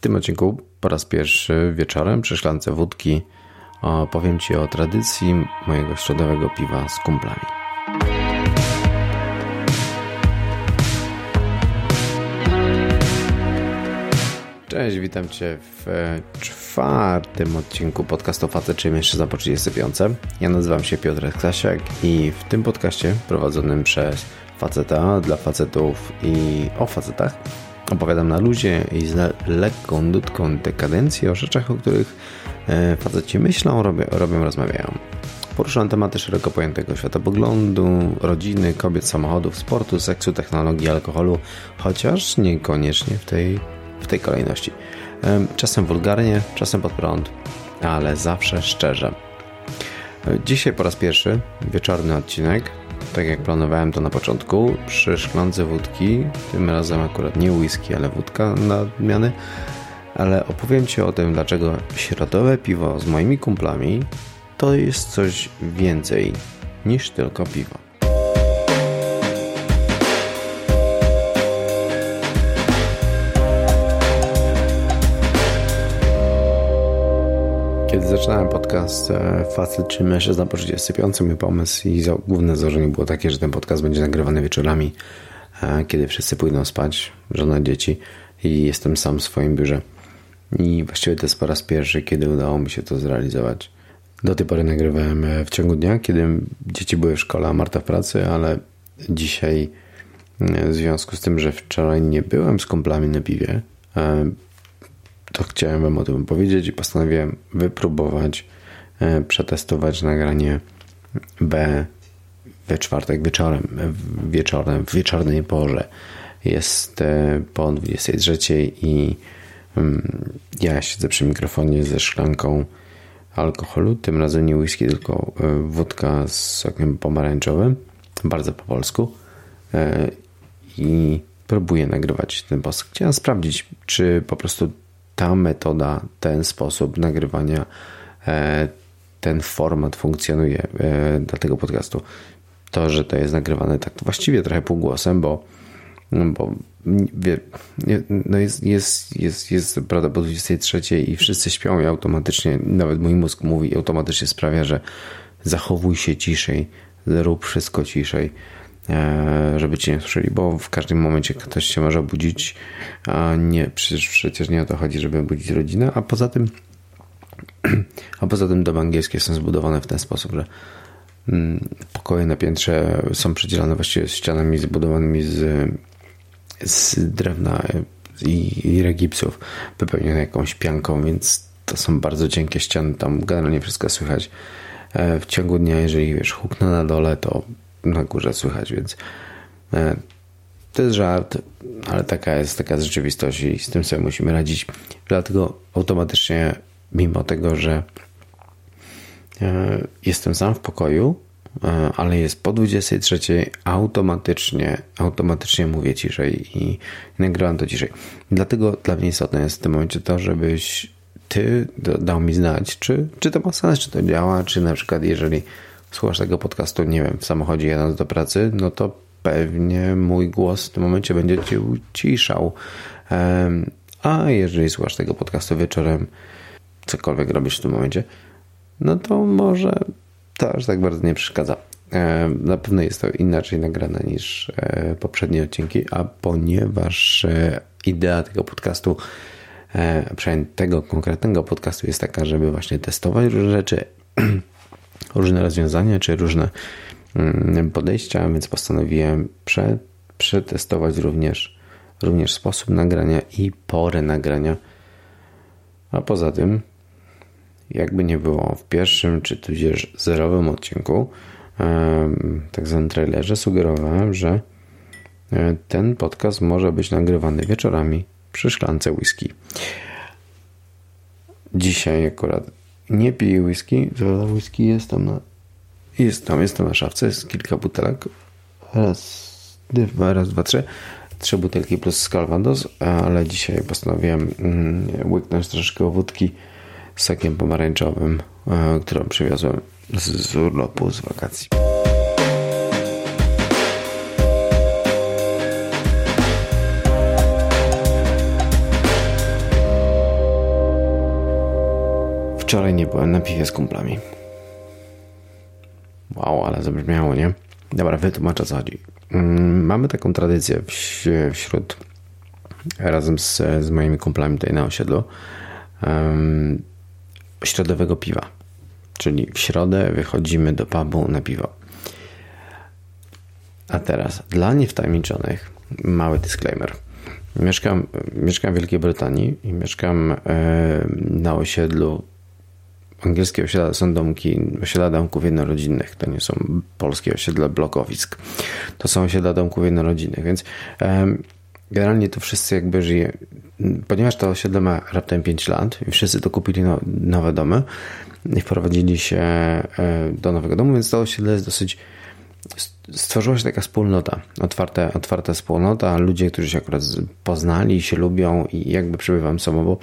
tym odcinku po raz pierwszy wieczorem przy szklance wódki opowiem Ci o tradycji mojego środowego piwa z kumplami. Cześć, witam Cię w czwartym odcinku podcastu Facet, czy Mężczyzna po 35. Ja nazywam się Piotr Stasiak i w tym podcaście prowadzonym przez faceta dla facetów i o facetach Opowiadam na luzie i z lekką nutką dekadencji o rzeczach, o których e, faceci myślą, robią, robią rozmawiają. Poruszam tematy szeroko pojętego światopoglądu, rodziny, kobiet, samochodów, sportu, seksu, technologii, alkoholu, chociaż niekoniecznie w tej, w tej kolejności. E, czasem wulgarnie, czasem pod prąd, ale zawsze szczerze. E, dzisiaj po raz pierwszy wieczorny odcinek tak jak planowałem to na początku, przy szklance wódki, tym razem akurat nie whisky, ale wódka na odmiany, ale opowiem Ci o tym, dlaczego środowe piwo z moimi kumplami to jest coś więcej niż tylko piwo. Kiedy zaczynałem podcast e, Facet czy Mężczyzna po 35, mój pomysł i główne założenie było takie, że ten podcast będzie nagrywany wieczorami, e, kiedy wszyscy pójdą spać, żona, dzieci i jestem sam w swoim biurze. I właściwie to jest po raz pierwszy, kiedy udało mi się to zrealizować. Do tej pory nagrywałem e, w ciągu dnia, kiedy dzieci były w szkole, a Marta w pracy, ale dzisiaj w związku z tym, że wczoraj nie byłem z kumplami na piwie, to chciałem Wam o tym powiedzieć i postanowiłem wypróbować, e, przetestować nagranie B we czwartek wieczorem, wieczorem w wieczornej porze. Jest e, po 23 i mm, ja siedzę przy mikrofonie ze szklanką alkoholu, tym razem nie whisky, tylko e, wódka z sokiem pomarańczowym, bardzo po polsku i próbuję nagrywać ten post. Chciałem sprawdzić, czy po prostu ta metoda, ten sposób nagrywania, e, ten format funkcjonuje e, dla tego podcastu. To, że to jest nagrywane tak właściwie trochę półgłosem, bo, bo no jest, jest, jest, jest prawda po 23 i wszyscy śpią i automatycznie, nawet mój mózg mówi automatycznie sprawia, że zachowuj się ciszej, rób wszystko ciszej. E, żeby cię nie słyszeli, bo w każdym momencie ktoś się może budzić, a nie, przecież, przecież nie o to chodzi, żeby budzić rodzinę, a poza tym a poza tym domy angielskie są zbudowane w ten sposób, że mm, pokoje na piętrze są przydzielane właściwie ścianami zbudowanymi z, z drewna i, i regipsów wypełnione jakąś pianką, więc to są bardzo cienkie ściany, tam generalnie wszystko słychać. E, w ciągu dnia, jeżeli wiesz, huknę na dole, to na górze słychać, więc e, to jest żart, ale taka jest taka rzeczywistość i z tym sobie musimy radzić. Dlatego automatycznie, mimo tego, że e, jestem sam w pokoju, e, ale jest po 23, automatycznie, automatycznie mówię ciszej i nagrywam to ciszej. Dlatego dla mnie istotne jest w tym momencie to, żebyś ty dał mi znać, czy, czy to ma sens, czy to działa, czy na przykład jeżeli słuchasz tego podcastu, nie wiem, w samochodzie jadąc do pracy, no to pewnie mój głos w tym momencie będzie cię uciszał. A jeżeli słuchasz tego podcastu wieczorem, cokolwiek robisz w tym momencie, no to może to aż tak bardzo nie przeszkadza. Na pewno jest to inaczej nagrane niż e, poprzednie odcinki, a ponieważ e, idea tego podcastu, e, przynajmniej tego konkretnego podcastu jest taka, żeby właśnie testować różne rzeczy, różne rozwiązania czy różne mm, podejścia, więc postanowiłem prze, przetestować również, również sposób nagrania i porę nagrania. A poza tym, jakby nie było w pierwszym czy tudzież zerowym odcinku, tak zwanym trailerze, sugerowałem, że e, ten podcast może być nagrywany wieczorami przy szklance whisky. Dzisiaj akurat nie piję whisky. To whisky jest tam na... Jest tam, jest tam na szafce. Jest kilka butelek. Raz, dwa, raz, dwa, trzy. Trzy butelki plus Calvados, ale dzisiaj postanowiłem mm, łyknąć troszkę wódki sokiem pomarańczowym, e, którą przywiozłem z urlopu, z wakacji. Wczoraj nie byłem na piwie z kumplami. Wow, ale zabrzmiało, nie? Dobra, wytłumaczę co chodzi. Mm, mamy taką tradycję wśród razem z, z moimi kumplami tutaj na osiedlu um, środowego piwa. Czyli w środę wychodzimy do pubu na piwo. A teraz, dla niewtajemniczonych, mały disclaimer. Mieszkam, mieszkam w Wielkiej Brytanii i mieszkam na osiedlu. Angielskie osiedla są domki, osiedla domków jednorodzinnych. To nie są polskie osiedla blokowisk. To są osiedla domków jednorodzinnych, więc generalnie to wszyscy jakby żyje. Ponieważ to osiedle ma raptem 5 lat i wszyscy to kupili no, nowe domy i wprowadzili się e, do nowego domu, więc to osiedle jest dosyć stworzyła się taka wspólnota, otwarta, otwarta wspólnota, ludzie, którzy się akurat poznali, się lubią i jakby przebywam sobą, bo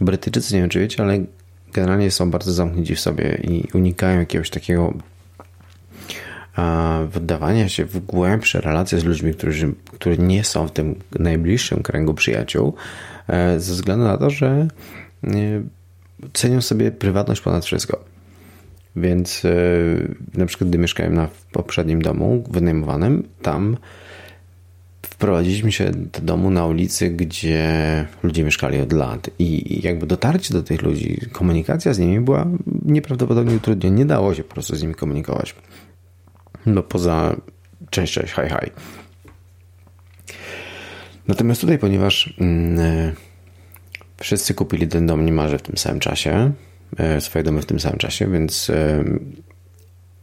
Brytyjczycy, nie wiem czy wiecie, ale generalnie są bardzo zamknięci w sobie i unikają jakiegoś takiego wdawania się w głębsze relacje z ludźmi, którzy, którzy nie są w tym najbliższym kręgu przyjaciół, e, ze względu na to, że e, cenią sobie prywatność ponad wszystko. Więc e, na przykład, gdy mieszkałem na poprzednim domu wynajmowanym, tam wprowadziliśmy się do domu na ulicy, gdzie ludzie mieszkali od lat i jakby dotarcie do tych ludzi, komunikacja z nimi była nieprawdopodobnie utrudniona. Nie dało się po prostu z nimi komunikować. No poza cześć, cześć, hi, hi. Natomiast tutaj, ponieważ mm, e, wszyscy kupili ten dom niemalże w tym samym czasie, E, swoje domy w tym samym czasie, więc e,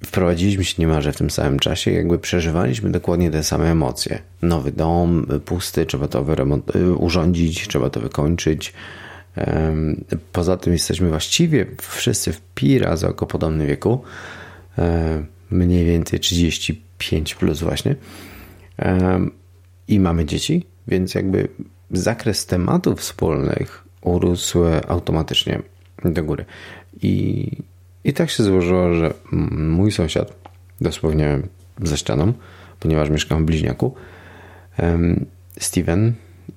wprowadziliśmy się niemalże w tym samym czasie, jakby przeżywaliśmy dokładnie te same emocje. Nowy dom, pusty, trzeba to wyremont- e, urządzić, trzeba to wykończyć. Poza tym jesteśmy właściwie wszyscy w pi razy około podobnym wieku, mniej więcej 35 plus właśnie i mamy dzieci, więc jakby zakres tematów wspólnych urósł automatycznie do góry. I, I tak się złożyło, że mój sąsiad, dosłownie za ścianą, ponieważ mieszkam w bliźniaku, Steven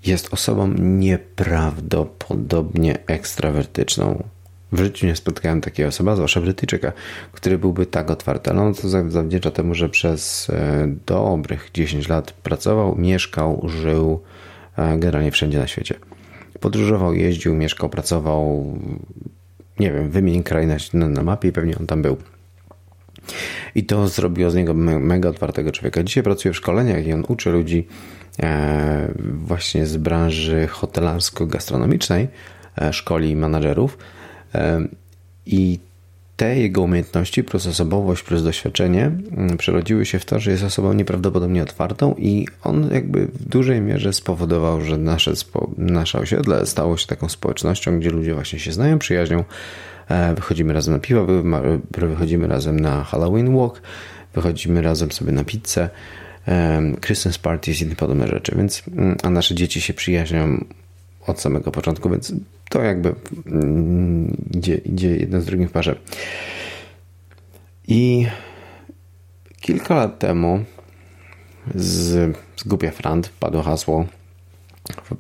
jest osobą nieprawdopodobnie ekstrawertyczną. W życiu nie spotkałem takiej osoby, zwłaszcza Brytyjczyka, który byłby tak otwarty. Ale on to zawdzięcza temu, że przez e, dobrych 10 lat pracował, mieszkał, żył e, generalnie wszędzie na świecie podróżował, jeździł, mieszkał, pracował, nie wiem, wymień kraj na, na mapie i pewnie on tam był. I to zrobiło z niego mega otwartego człowieka. Dzisiaj pracuje w szkoleniach i on uczy ludzi e, właśnie z branży hotelarsko-gastronomicznej, e, szkoli menadżerów e, i te jego umiejętności plus osobowość plus doświadczenie mm, przerodziły się w to, że jest osobą nieprawdopodobnie otwartą i on jakby w dużej mierze spowodował, że nasze, nasze osiedle stało się taką społecznością, gdzie ludzie właśnie się znają, przyjaźnią, e, wychodzimy razem na piwo, wychodzimy razem na Halloween walk, wychodzimy razem sobie na pizzę, Christmas parties i inne podobne rzeczy, więc mm, a nasze dzieci się przyjaźnią od samego początku, więc to jakby mm, idzie, idzie jedno z drugim w parze. I kilka lat temu z, z Głupia Frant padło hasło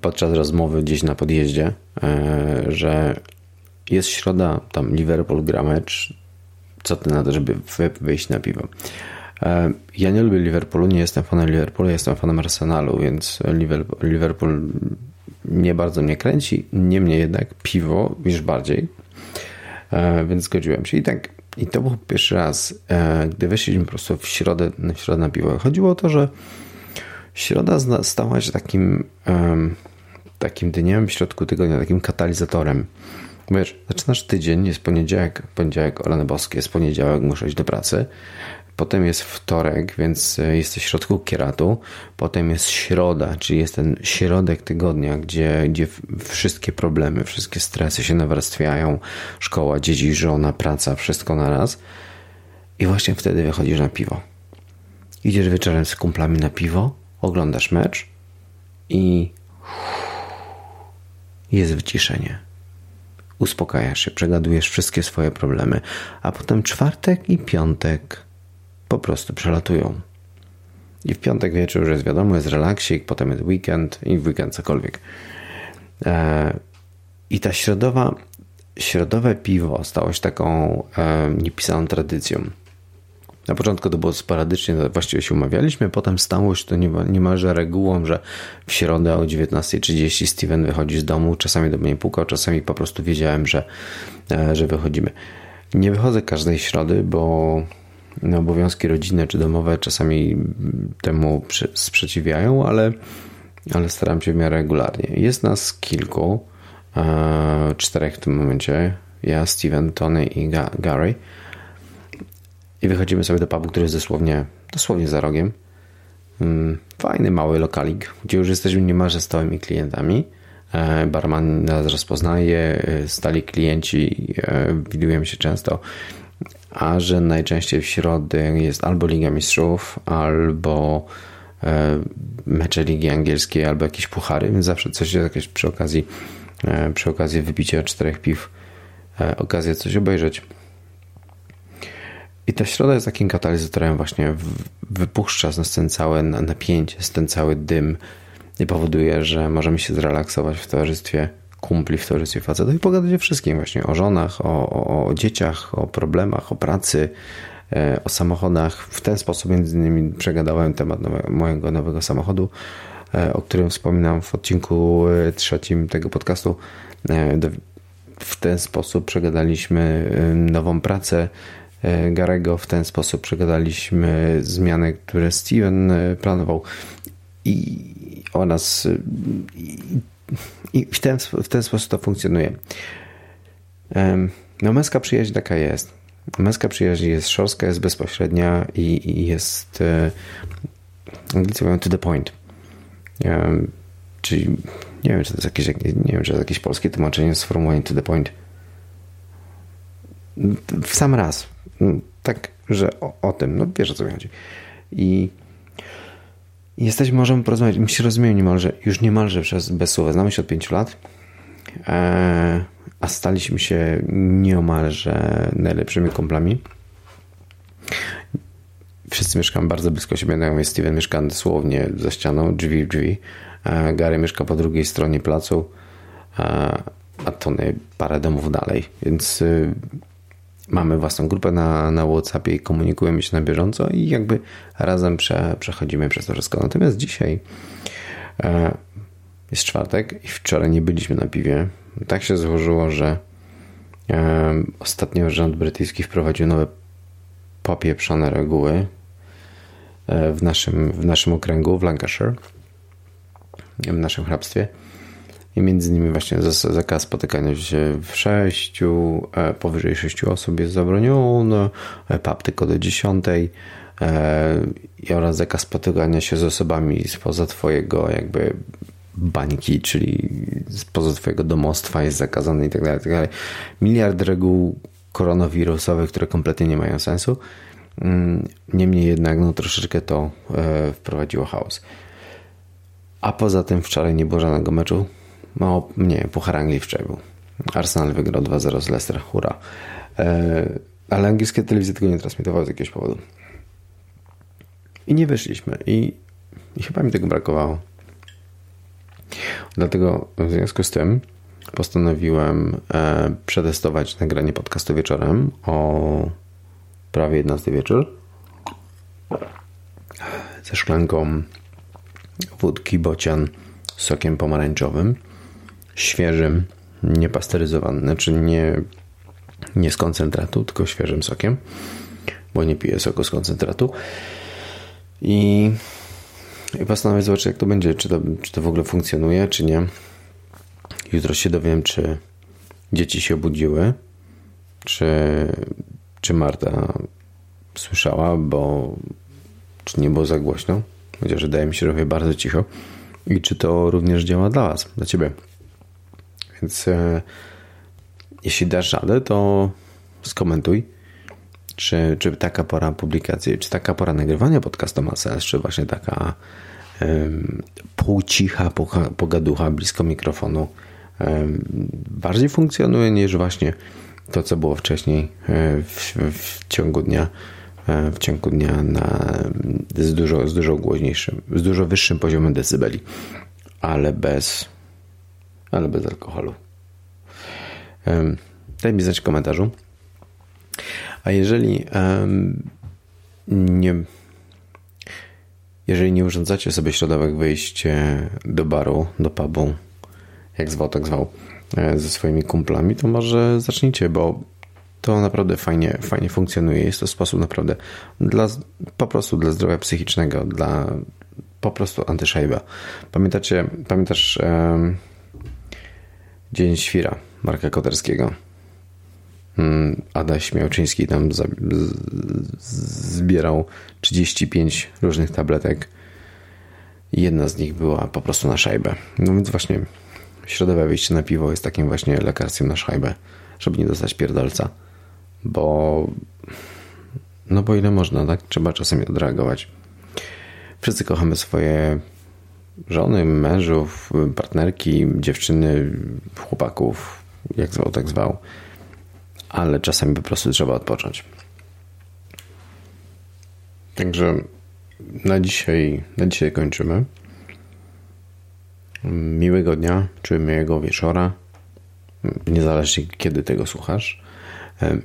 podczas rozmowy gdzieś na podjeździe, e, że jest środa, tam Liverpool gra mecz, co ty na to, żeby wyjść na piwo. E, ja nie lubię Liverpoolu, nie jestem fanem Liverpoolu, jestem fanem Arsenalu, więc Liverpool nie bardzo mnie kręci, niemniej jednak piwo już bardziej, e, więc zgodziłem się. I tak, i to był pierwszy raz, e, gdy weszliśmy po prostu w środę, w środę na piwo. Chodziło o to, że środa stała się takim, takim dniem w środku tygodnia, takim katalizatorem. Wiesz, zaczynasz tydzień, jest poniedziałek, poniedziałek o rany boskie, jest poniedziałek, muszę iść do pracy. Potem jest wtorek, więc e, jesteś w środku kieratu. Potem jest środa, czyli jest ten środek tygodnia, gdzie, gdzie wszystkie problemy, wszystkie stresy się nawarstwiają. Szkoła, dzieci, żona, praca, wszystko na raz. I właśnie wtedy wychodzisz na piwo. Idziesz wieczorem z kumplami na piwo, oglądasz mecz i jest wyciszenie. Uspokajasz się, przegadujesz wszystkie swoje problemy, a potem czwartek i piątek po prostu przelatują. I w piątek wieczór już jest wiadomo, jest relaksik, potem jest weekend i w weekend cokolwiek. E, I ta środowa, środowe piwo stało się taką e, niepisaną tradycją. Na początku to było sporadycznie, właściwie się umawialiśmy, potem stało się to niemalże regułą, że w środę o 19.30 Steven wychodzi z domu, czasami do mnie pukał, czasami po prostu wiedziałem, że, e, że wychodzimy. Nie wychodzę każdej środy, bo obowiązki rodzinne czy domowe czasami temu sprzeciwiają, ale, ale staram się w miarę regularnie. Jest nas kilku, e, czterech w tym momencie. Ja, Steven, Tony i Gary. I wychodzimy sobie do pubu, który jest dosłownie, dosłownie za rogiem. Mm, fajny, mały lokalik, gdzie już jesteśmy niemalże stałymi klientami. E, barman nas rozpoznaje, e, stali klienci widujemy się często a że najczęściej w środę jest albo Liga Mistrzów, albo e, mecze Ligi Angielskiej, albo jakieś puchary, więc zawsze coś jakieś przy okazji e, przy okazji wypicia czterech piw e, okazja coś obejrzeć. I ta środa jest takim katalizatorem właśnie wypuszcza z ten całe napięcie, ten cały dym i powoduje, że możemy się zrelaksować w towarzystwie kumpli w towarzystwie facetów i pogadać o wszystkim właśnie, o żonach, o, o, o dzieciach, o problemach, o pracy, e, o samochodach. W ten sposób między innymi przegadałem temat mojego nowego samochodu, e, o którym wspominam w odcinku e, trzecim tego podcastu. W ten sposób przegadaliśmy nową pracę Garego, w ten sposób przegadaliśmy zmiany, które Steven planował i oraz w ten, w ten sposób to funkcjonuje. No, męska przyjaźń taka jest. Męska przyjaźń jest szorstka, jest bezpośrednia i, i jest e, Anglicy mówią to the point. czyli nie wiem, czy to jest jakieś, nie wiem, czy to jakieś polskie tłumaczenie sformułowania to the point. W sam raz. Tak, że o, o tym, no wiesz o co mi chodzi. I Jesteśmy, możemy porozmawiać. My się rozumiemy niemalże, już niemalże przez bez słowa. Znamy się od 5 lat, e, a staliśmy się nieomalże najlepszymi komplami. Wszyscy mieszkamy bardzo blisko siebie. Jest Steven mieszka dosłownie za ścianą, drzwi w drzwi. E, Gary mieszka po drugiej stronie placu, e, a Tony parę domów dalej. Więc mamy własną grupę na, na WhatsAppie i komunikujemy się na bieżąco i jakby razem prze, przechodzimy przez to wszystko. Natomiast dzisiaj e, jest czwartek i wczoraj nie byliśmy na piwie. Tak się złożyło, że e, ostatnio rząd brytyjski wprowadził nowe popieprzone reguły e, w naszym, w naszym okręgu, w Lancashire, w naszym hrabstwie i między innymi właśnie zakaz spotykania się w sześciu, e, powyżej sześciu osób jest zabroniony, e, pub tylko do dziesiątej e, oraz zakaz spotykania się z osobami spoza twojego jakby bańki, czyli spoza twojego domostwa jest zakazany i tak dalej, tak. Miliard reguł koronawirusowych, które kompletnie nie mają sensu. Mm, niemniej jednak no, troszeczkę to wprowadziło chaos. A poza tym wczoraj nie było żadnego meczu mało, nie Puchar Anglii wczoraj był. Arsenal wygrał 2-0 z Leicester, hura. E, ale angielskie telewizje tego nie transmitowały z jakiegoś powodu. I nie wyszliśmy. I, I chyba mi tego brakowało. Dlatego w związku z tym postanowiłem e, przetestować nagranie podcastu wieczorem o prawie 11 wieczór ze szklanką wódki bocian sokiem pomarańczowym świeżym, niepasteryzowanym, znaczy nie, nie z koncentratu, tylko świeżym sokiem, bo nie piję soku z koncentratu. I, i postanowię zobaczyć, jak to będzie, czy to, czy to w ogóle funkcjonuje, czy nie. Jutro się dowiem, czy dzieci się obudziły, czy, czy Marta słyszała, bo czy nie było za głośno, chociaż wydaje mi się, że bardzo cicho. I czy to również działa dla Was, dla Ciebie. Więc e, jeśli dasz radę, to skomentuj, czy, czy taka pora publikacji, czy taka pora nagrywania podcastu ma sens, czy właśnie taka półcicha pogaducha blisko mikrofonu bardziej funkcjonuje niż właśnie to, co było wcześniej e, w, w ciągu dnia e, w ciągu dnia na, z, dużo, z dużo głośniejszym, z dużo wyższym poziomem decybeli, ale bez ale bez alkoholu. daj mi znać w komentarzu. A jeżeli um, nie jeżeli nie urządzacie sobie środowek wyjść do baru, do pubu, jak zwał, tak zwał, e, ze swoimi kumplami, to może zacznijcie, bo to naprawdę fajnie, fajnie funkcjonuje. Jest to sposób naprawdę dla, po prostu dla zdrowia psychicznego, dla po prostu antyszajba. Pamiętacie, pamiętasz um, Dzień Świra Marka Koterskiego? Hmm, Adaś Miałczyński tam zbierał 35 różnych tabletek. Jedna z nich była po prostu na szajbę. No więc właśnie środowe wyjście na piwo jest takim właśnie lekarstwem na szajbę, żeby nie dostać pierdolca. Bo no bo ile można, tak? Trzeba czasem odreagować. Wszyscy kochamy swoje żony, mężów, partnerki, dziewczyny, chłopaków, jak zwał, tak zwał. Ale czasami po prostu trzeba odpocząć. Także na dzisiaj, na dzisiaj kończymy. Miłego dnia, czy miłego wieczora, niezależnie kiedy tego słuchasz.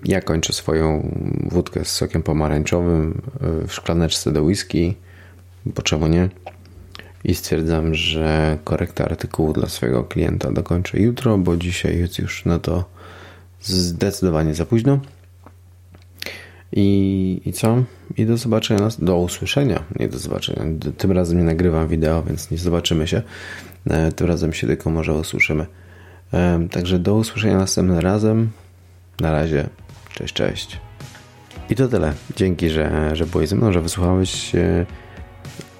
Ja kończę swoją wódkę z sokiem pomarańczowym w szklaneczce do whisky, bo czemu nie? I stwierdzam, że korekta artykułu dla swojego klienta dokończę jutro, bo dzisiaj jest już na to zdecydowanie za późno. I, I co? I do zobaczenia, do usłyszenia, nie do zobaczenia. Tym razem nie nagrywam wideo, więc nie zobaczymy się. E, tym razem się tylko może usłyszymy. E, także do usłyszenia następnym razem. Na razie. Cześć, cześć. I to tyle. Dzięki, że, że byłeś ze mną, że wysłuchałeś.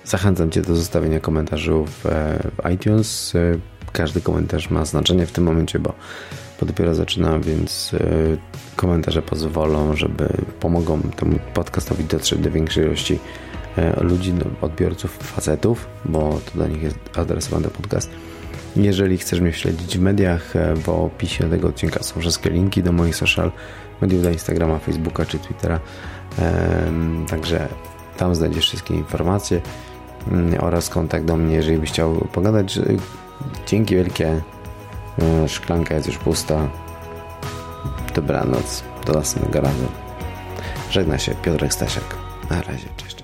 Zachęcam Cię do zostawienia komentarzy w, w iTunes. Każdy komentarz ma znaczenie w tym momencie, bo, bo dopiero zaczynam, więc e, komentarze pozwolą, żeby pomogą temu podcastowi dotrzeć do większej ilości e, ludzi, odbiorców, facetów, bo to do nich jest adresowany podcast. Jeżeli chcesz mnie śledzić w mediach, e, w opisie tego odcinka są wszystkie linki do moich social mediów, do Instagrama, Facebooka czy Twittera. Także tam znajdziesz wszystkie informacje oraz kontakt do mnie, jeżeli byś chciał pogadać. Dzięki wielkie. E, szklanka jest już pusta. Dobranoc. Do następnego razu. Żegna się Piotrek Stasiak. Na razie. Cześć.